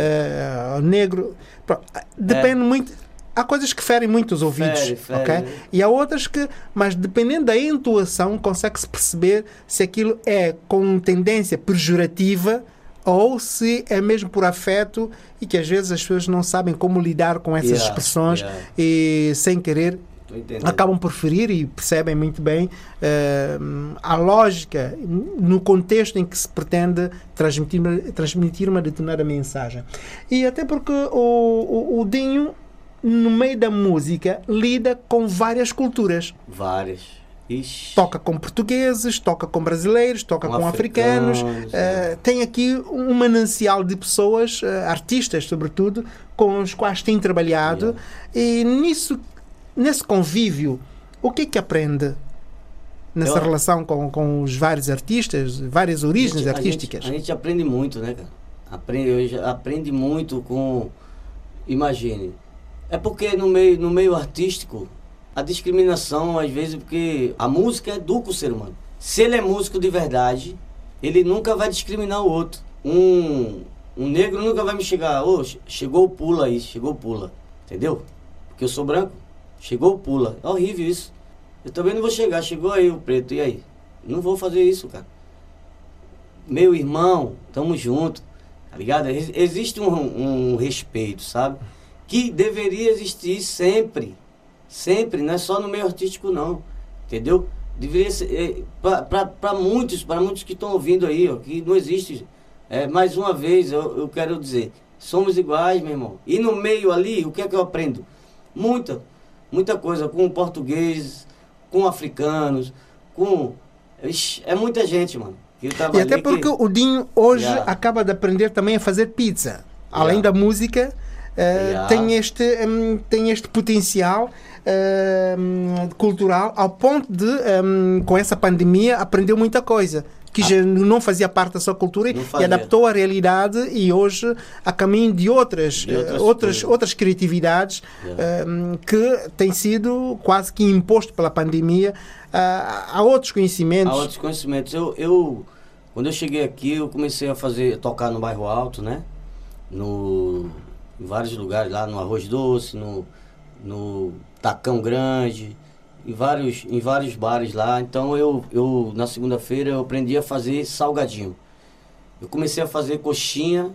Speaker 2: o negro. Pronto, Depende muito. Há coisas que ferem muito os ouvidos,
Speaker 5: Fere, fere,
Speaker 2: ok? E há outras que, mas dependendo da intuação, consegue-se perceber se aquilo é com tendência pejorativa ou se é mesmo por afeto e que às vezes as pessoas não sabem como lidar com essas
Speaker 5: Yeah,
Speaker 2: expressões
Speaker 5: yeah.
Speaker 2: e sem querer acabam por ferir e percebem muito bem eh, a lógica no contexto em que se pretende transmitir, uma- transmitir uma determinada mensagem. E até porque o, o, o Dinho, no meio da música, lida com várias culturas.
Speaker 5: Várias. Ixi.
Speaker 2: Toca com portugueses, toca com brasileiros, toca com,
Speaker 5: Com
Speaker 2: africanos.
Speaker 5: africanos,
Speaker 2: eh, tem aqui um manancial de pessoas, eh, artistas sobretudo, com os quais tem trabalhado. E nisso, nesse convívio, o que é que aprende nessa
Speaker 5: Eu-
Speaker 2: relação com, com os vários artistas, várias origens
Speaker 5: A gente- a
Speaker 2: artísticas?
Speaker 5: gente, a gente aprende muito, né, cara? Aprende, aprende muito com. Imagine. É porque no meio, no meio artístico, a discriminação, às vezes, porque a música educa o ser humano. Se ele é músico de verdade, ele nunca vai discriminar o outro. Um, um negro nunca vai me chegar, ô, che- chegou pula aí, chegou pula. Entendeu? Porque eu sou branco. Chegou pula. É horrível isso. Eu também não vou chegar, chegou aí o preto, e aí? Não vou fazer isso, cara meu irmão, tamo junto, tá ligado? Ex- Existe um, um respeito, sabe? Que deveria existir sempre, sempre, não é só no meio artístico não, entendeu? Deveria ser, para muitos, para muitos que estão ouvindo aí, ó, que não existe, é, mais uma vez, eu, eu quero dizer, somos iguais, meu irmão. E no meio ali, o que é que eu aprendo? Muita, muita coisa, com portugueses, com africanos, com... Ixi, é muita gente, mano. que
Speaker 2: E até
Speaker 5: que-
Speaker 2: porque o Dinho hoje
Speaker 5: Yeah.
Speaker 2: acaba de aprender também a fazer pizza. Além
Speaker 5: Yeah.
Speaker 2: da música,
Speaker 5: Yeah.
Speaker 2: tem, este, hum, tem este potencial hum, cultural ao ponto de, hum, com essa pandemia, aprendeu muita coisa. Que já não fazia parte da sua cultura
Speaker 5: Ah.
Speaker 2: E adaptou à realidade e hoje a caminho de outras,
Speaker 5: De outras
Speaker 2: eh, outras, outras criatividades
Speaker 5: Yeah.
Speaker 2: hum, que tem sido quase que imposto pela pandemia a, a outros conhecimentos.
Speaker 5: Há outros conhecimentos. Eu, eu, quando eu cheguei aqui, eu comecei a fazer, tocar no bairro Alto, né? No, em vários lugares, lá no Arroz Doce, no, no Tacão Grande, em vários, em vários bares lá. Então eu, eu na segunda-feira, eu aprendi a fazer salgadinho. Eu comecei a fazer coxinha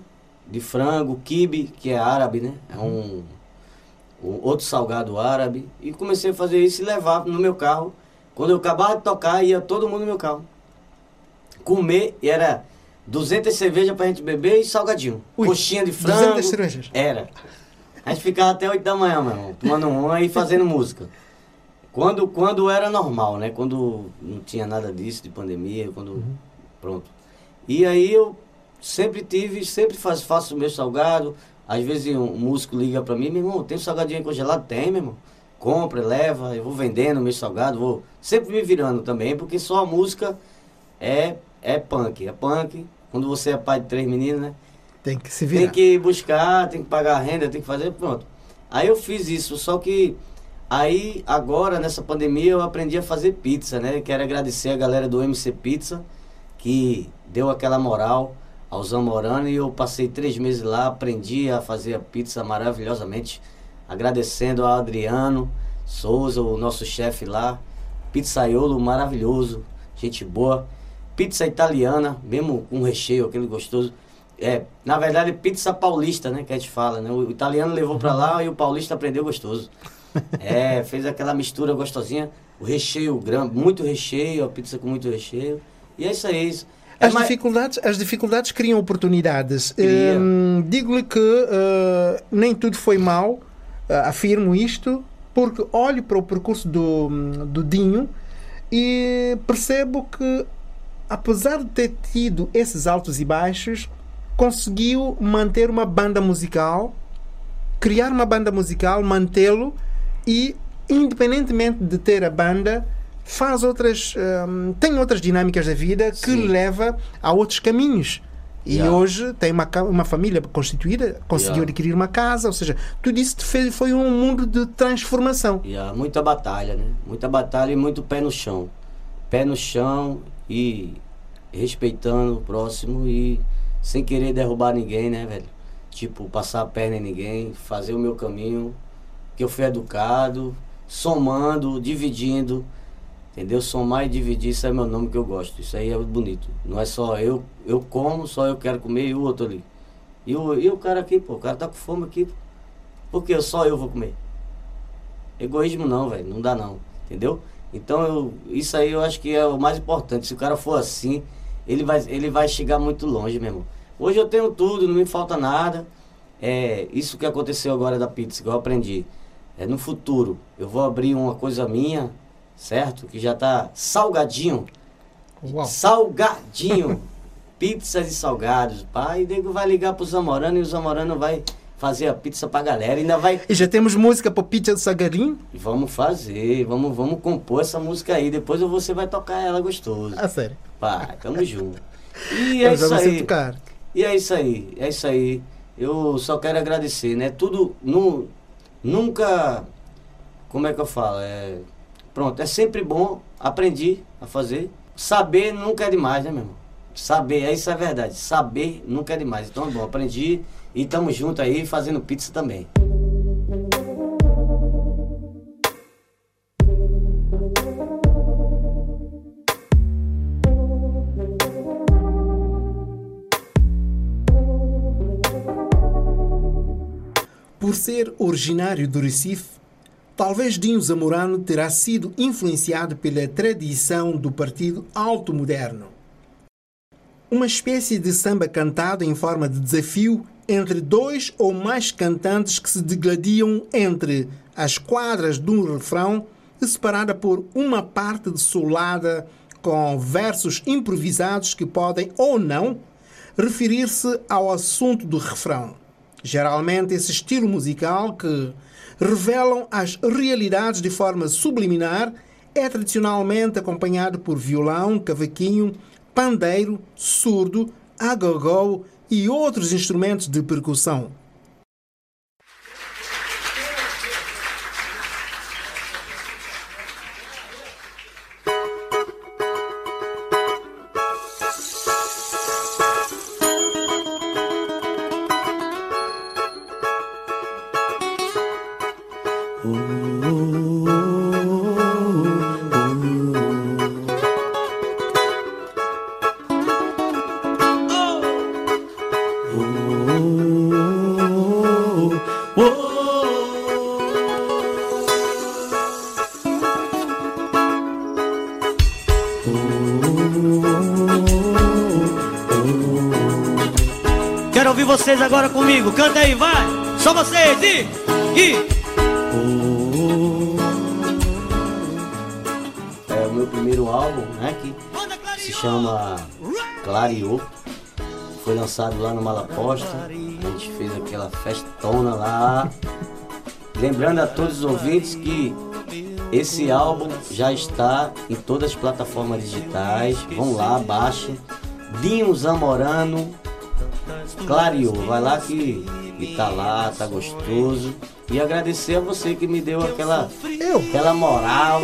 Speaker 5: de frango, quibe, que é árabe, né? É um, um outro salgado árabe. E comecei a fazer isso e levar no meu carro. Quando eu acabava de tocar, ia todo mundo no meu carro. Comer, e era 200 cervejas pra gente beber e salgadinho.
Speaker 2: Ui,
Speaker 5: Coxinha de frango.
Speaker 2: 200 cervejas?
Speaker 5: Era. A gente ficava até 8 da manhã, meu irmão, tomando uma e fazendo música. Quando, quando era normal, né? Quando não tinha nada disso, de pandemia, quando. Pronto. E aí eu sempre tive, sempre faz, faço o meu salgado. Às vezes um músico liga pra mim, meu irmão, tem salgadinho congelado? Tem, meu irmão. compra, leva, eu vou vendendo meu salgado, vou sempre me virando também, porque só a música é, é punk. É punk. Quando você é pai de três meninos, né?
Speaker 2: Tem que se virar.
Speaker 5: Tem que buscar, tem que pagar a renda, tem que fazer, pronto. Aí eu fiz isso, só que aí agora nessa pandemia eu aprendi a fazer pizza, né? Quero agradecer a galera do MC Pizza que deu aquela moral ao Zamorano e eu passei três meses lá, aprendi a fazer a pizza maravilhosamente, agradecendo ao Adriano Souza, o nosso chefe lá, pizzaiolo maravilhoso, gente boa, pizza italiana, mesmo com recheio, aquele gostoso. É, na verdade, pizza paulista, né, que a gente fala, né? O italiano levou pra lá e o paulista aprendeu gostoso. É, fez aquela mistura gostosinha, o recheio grande, muito recheio, a pizza com muito recheio. E é isso aí. isso. É
Speaker 2: As
Speaker 5: mais-
Speaker 2: dificuldades, as dificuldades criam oportunidades.
Speaker 5: Cria.
Speaker 2: Hum, Digo-lhe que uh, nem tudo foi mal, uh, afirmo isto, porque olho para o percurso do, do Dinho e percebo que, apesar de ter tido esses altos e baixos, conseguiu manter uma banda musical, criar uma banda musical, mantê-lo e, independentemente de ter a banda, faz outras. hum, tem outras dinâmicas da vida que
Speaker 5: Sim.
Speaker 2: leva a outros caminhos. E
Speaker 5: Yeah.
Speaker 2: hoje tem uma, uma família constituída, conseguiu
Speaker 5: Yeah.
Speaker 2: adquirir uma casa, ou seja, tudo isso fez, foi um mundo de transformação.
Speaker 5: Há muita batalha, né? Muita batalha e muito pé no chão. Pé no chão e respeitando o próximo e sem querer derrubar ninguém, né, velho? Tipo, passar a perna em ninguém, fazer o meu caminho, que eu fui educado, somando, dividindo. Entendeu? Somar e dividir, isso é meu nome que eu gosto. Isso aí é bonito. Não é só eu, eu como, só eu quero comer e o outro ali. E o, e o cara aqui, pô, o cara tá com fome aqui, pô. Por que só eu vou comer? Egoísmo não, velho, não dá não, entendeu? Então eu, isso aí eu acho que é o mais importante. Se o cara for assim, ele vai, ele vai chegar muito longe, meu irmão. Hoje eu tenho tudo, não me falta nada. É, isso que aconteceu agora da pizza, que eu aprendi. É no futuro, eu vou abrir uma coisa minha, certo? Que já tá salgadinho.
Speaker 2: Uau.
Speaker 5: Salgadinho. Pizzas e salgados. Pai, o nego vai ligar pro Zamorano e o Zamorano vai fazer a pizza pra galera. Ainda vai
Speaker 2: E já temos música para Pizza do Sagarim?
Speaker 5: Vamos fazer, vamos, vamos compor essa música aí. Depois você vai tocar ela gostoso.
Speaker 2: A sério.
Speaker 5: Pai, tamo junto. E é
Speaker 2: Eu já
Speaker 5: isso aí.
Speaker 2: tocar.
Speaker 5: E é isso aí, é isso aí. Eu só quero agradecer, né? Tudo, nu, nunca, como é que eu falo? É, pronto, é sempre bom, aprendi a fazer. Saber nunca é demais, né, meu irmão? Saber, é isso é verdade. Saber nunca é demais. Então é bom, aprendi e tamo junto aí fazendo pizza também.
Speaker 2: Por ser originário do Recife, talvez Dinho Zamorano terá sido influenciado pela tradição do partido alto moderno. Uma espécie de samba cantado em forma de desafio entre dois ou mais cantantes que se degladiam entre as quadras de um refrão separada por uma parte de solada com versos improvisados que podem ou não referir-se ao assunto do refrão. Geralmente, esse estilo musical que revelam as realidades de forma subliminar é tradicionalmente acompanhado por violão, cavaquinho, pandeiro, surdo, agogó e outros instrumentos de percussão.
Speaker 6: Comigo. Canta aí, vai. Só vocês. E, e.
Speaker 5: É o meu primeiro álbum, né? Que se chama Clareou. Foi lançado lá no Malaposta. A gente fez aquela festona lá. lembrando a todos os ouvintes que esse álbum já está em todas as plataformas digitais. Vão lá, baixem. Dinho Zamorano clareou. Vai lá que, que tá lá, tá gostoso. E agradecer a você que me deu aquela,
Speaker 2: Eu?
Speaker 5: aquela moral.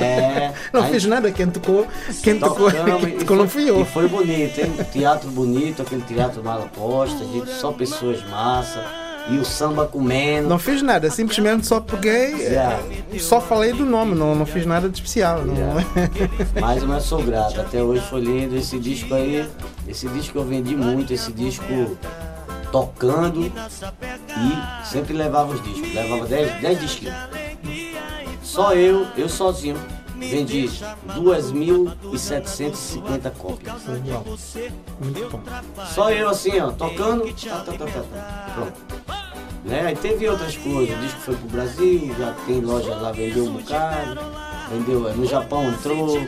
Speaker 5: É,
Speaker 2: Não
Speaker 5: aí
Speaker 2: fiz nada, quem tocou, quem tocou, quem tocou não
Speaker 5: foi-
Speaker 2: fui eu.
Speaker 5: E foi bonito, hein? Teatro bonito, aquele teatro mala posta, gente, só pessoas massa. E o samba comendo.
Speaker 2: Não fiz nada, simplesmente só peguei,
Speaker 5: Yeah.
Speaker 2: só falei do nome, não, não fiz nada de especial. Não,
Speaker 5: Mas sou grato, até hoje foi lindo. Esse disco aí, esse disco eu vendi muito, esse disco tocando e sempre levava os discos, levava 10, 10 disquinhos. Só eu, eu sozinho, vendi 2.750 cópias.
Speaker 2: Muito bom.
Speaker 5: Só eu assim, ó, tocando, tá, tá, tá, tá, tá. pronto. Né? Aí teve outras coisas, o disco foi pro Brasil, já tem loja lá, vendeu um bocado, vendeu, no Japão entrou,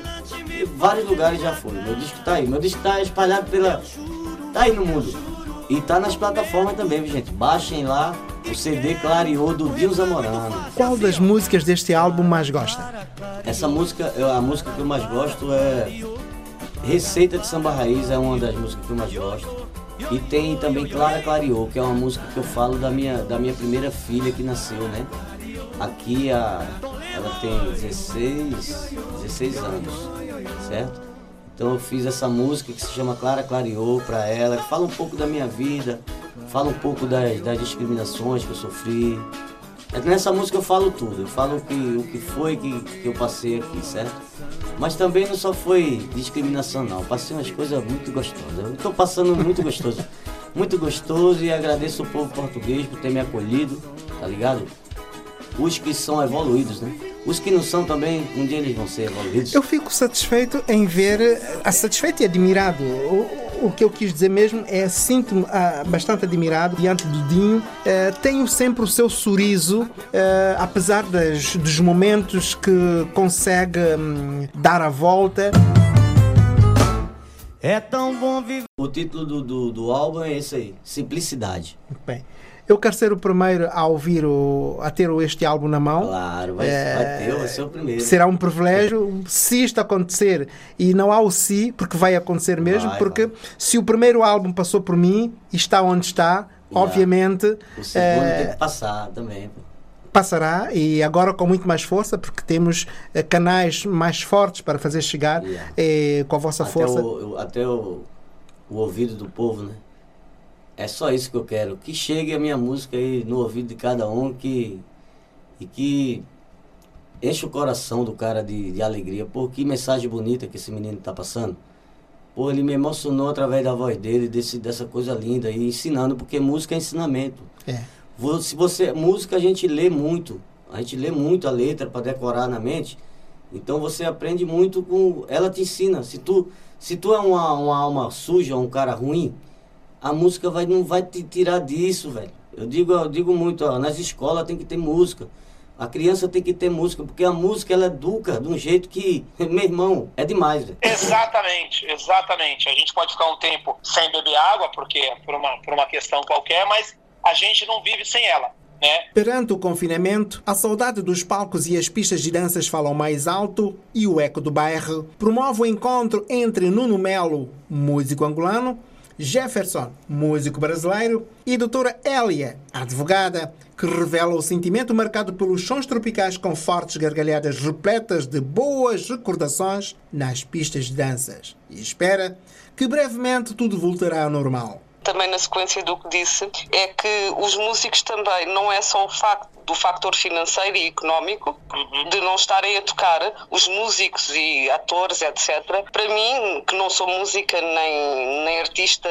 Speaker 5: vários lugares já foi. Meu disco tá aí, meu disco tá espalhado pela. tá aí no mundo. E tá nas plataformas também, gente? Baixem lá o CD Clareou do Dio Zamorano.
Speaker 2: Qual das músicas deste álbum mais gosta?
Speaker 5: Essa música, a música que eu mais gosto é Receita de Samba Raiz, é uma das músicas que eu mais gosto. E tem também Clara Clareou, que é uma música que eu falo da minha, da minha primeira filha que nasceu, né? Aqui a, ela tem 16, 16 anos, certo? Então eu fiz essa música que se chama Clara Clareou para ela, que fala um pouco da minha vida, fala um pouco das, das discriminações que eu sofri, Nessa música eu falo tudo, eu falo que, o que foi que, que eu passei aqui, certo? Mas também não só foi discriminação não, passei umas coisas muito gostosas. Eu estou passando muito gostoso. Muito gostoso e agradeço o povo português por ter me acolhido, tá ligado? Os que são evoluídos, né? Os que não são também, um dia eles vão ser evoluídos.
Speaker 2: Eu fico satisfeito em ver, eh, satisfeito e admirado. O, que eu quis dizer mesmo é sinto-me ah, bastante admirado diante do Dinho. Eh, tenho sempre o seu sorriso, eh, apesar das, dos momentos que consegue hum, dar a volta.
Speaker 6: É tão bom viver.
Speaker 5: O título do, do, do álbum é esse aí, Simplicidade.
Speaker 2: Bem, eu quero ser o primeiro a ouvir, o, a ter este álbum na mão.
Speaker 5: Claro, vai,
Speaker 2: É,
Speaker 5: vai ter, vai ser o primeiro.
Speaker 2: Será um privilégio se isto acontecer. E não há o se, porque vai acontecer mesmo.
Speaker 5: Vai,
Speaker 2: porque
Speaker 5: vai.
Speaker 2: se o primeiro álbum passou por mim e está onde está, obviamente
Speaker 5: O segundo
Speaker 2: eh,
Speaker 5: tem que passar também.
Speaker 2: passará. E agora com muito mais força, porque temos eh, canais mais fortes para fazer chegar
Speaker 5: Yeah.
Speaker 2: eh, com a vossa
Speaker 5: Até,
Speaker 2: força.
Speaker 5: o- até o, o ouvido do povo, né? É só isso que eu quero. Que chegue a minha música aí no ouvido de cada um que, e que enche o coração do cara de, de alegria. Pô, que mensagem bonita que esse menino tá passando. Pô, ele me emocionou através da voz dele, desse, dessa coisa linda aí, ensinando, porque música é ensinamento.
Speaker 2: É.
Speaker 5: Se você, música a gente lê muito, a gente lê muito a letra para decorar na mente. Então você aprende muito com, ela te ensina. Se tu, se tu é uma, uma alma suja, um cara ruim, a música vai não vai te tirar disso, velho. Eu digo, eu digo muito, ó, nas escolas tem que ter música. A criança tem que ter música, porque a música ela educa de um jeito que, meu irmão, é demais, velho.
Speaker 7: Exatamente, exatamente. A gente pode ficar um tempo sem beber água, porque por uma, por uma questão qualquer, mas a gente não vive sem ela, né?
Speaker 2: Perante o confinamento, a saudade dos palcos e as pistas de danças falam mais alto e o eco do bairro promove o encontro entre Nuno Melo, músico angolano, Jefferson, músico brasileiro, e doutora Elia, advogada, que revela o sentimento marcado pelos sons tropicais com fortes gargalhadas repletas de boas recordações nas pistas de danças. E espera que brevemente tudo voltará ao normal.
Speaker 8: Também na sequência do que disse, é que os músicos também não é só o facto do factor financeiro e económico de não estarem a tocar, os músicos e atores, etc. Para mim, que não sou música nem, nem artista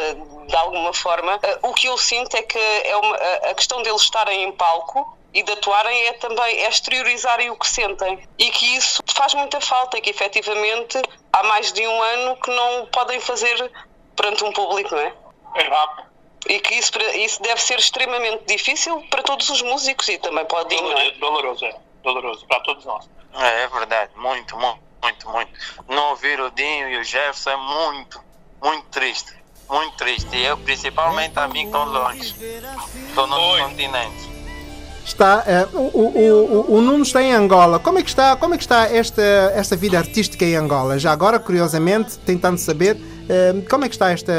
Speaker 8: de alguma forma, eh, o que eu sinto é que é uma, a- a questão deles estarem em palco e de atuarem é também é exteriorizarem o que sentem. E que isso faz muita falta, e que efetivamente há mais de um ano que não podem fazer perante um público, não é?
Speaker 7: Exato.
Speaker 8: E que isso, isso deve ser extremamente difícil para todos os músicos e também para o Dinho, não é?
Speaker 7: Doloroso, é. Doloroso para todos nós.
Speaker 9: É, é verdade, muito, muito, muito, muito. Não ouvir o Dinho e o Jefferson é muito, muito triste. Muito triste. E eu, principalmente, a mim, estou longe. Estou no
Speaker 7: Oi.
Speaker 9: continente.
Speaker 5: Está, eh, o, o, o, o Nuno está em Angola. Como é que está, como é que está esta, esta vida artística em Angola? Já agora, curiosamente, tentando saber como é que está esta,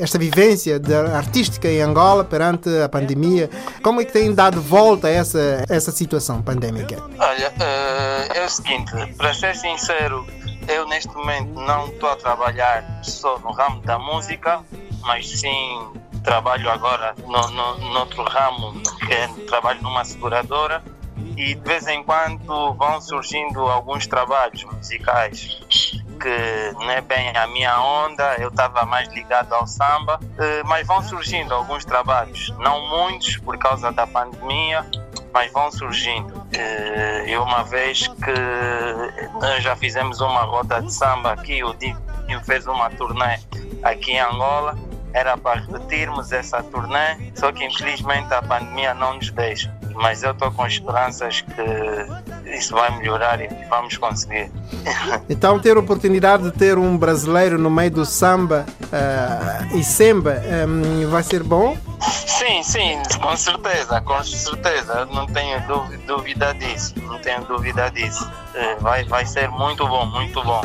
Speaker 5: esta vivência artística em Angola perante a pandemia? Como é que tem dado volta a essa, essa situação pandémica?
Speaker 9: Olha, eh, é o seguinte, para ser sincero, eu neste momento não estou a trabalhar só no ramo da música, mas sim trabalho agora no, no, no outro ramo, que é trabalho numa seguradora e de vez em quando vão surgindo alguns trabalhos musicais que não é bem a minha onda, eu estava mais ligado ao samba, eh, mas vão surgindo alguns trabalhos, não muitos por causa da pandemia, mas vão surgindo. Eh, E uma vez que nós já fizemos uma roda de samba aqui, o Dinho fez uma turnê aqui em Angola, era para repetirmos essa turnê, só que infelizmente a pandemia não nos deixa. Mas eu estou com esperanças que isso vai melhorar e vamos conseguir.
Speaker 5: Então, ter a oportunidade de ter um brasileiro no meio do samba eh, e semba eh, vai ser bom?
Speaker 9: Sim, sim, com certeza, com certeza. Não tenho dúvida, dúvida disso. Não tenho dúvida disso. Eh, Vai, vai ser muito bom, muito bom.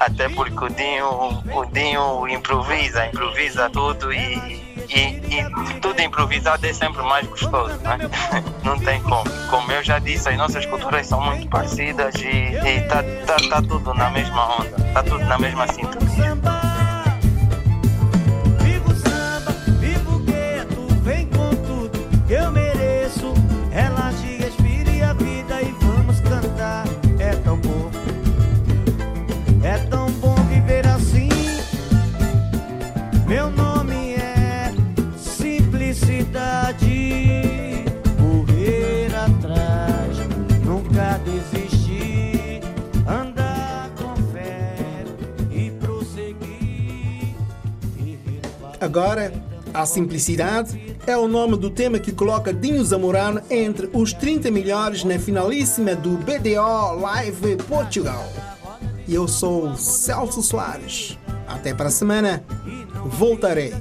Speaker 9: Até porque o Dinho, o Dinho improvisa, improvisa tudo e, e, e tudo improvisado é sempre mais gostoso, né? Não tem como. Como eu já disse, as nossas culturas são muito parecidas e, e tá, tá, tudo na mesma onda, tá tudo na mesma sintonia.
Speaker 5: Agora, a simplicidade é o nome do tema que coloca Dinho Zamorano entre os 30 melhores na finalíssima do BDO Live Portugal. Eu sou Celso Soares. Até para a semana. Voltarei.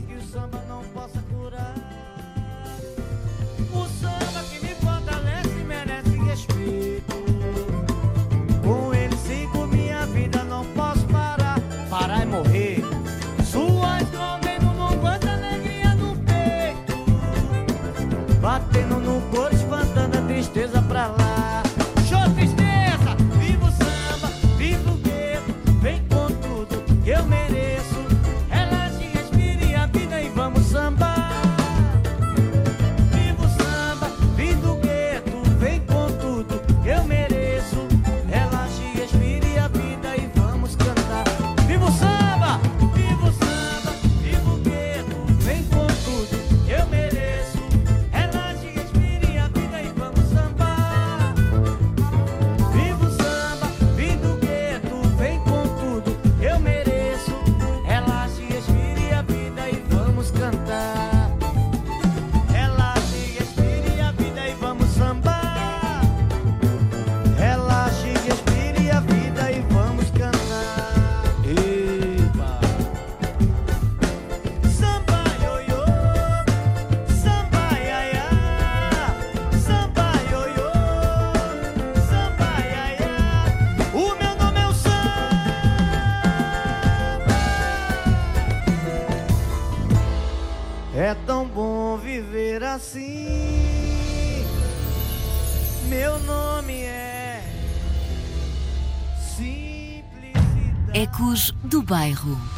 Speaker 1: Bairro.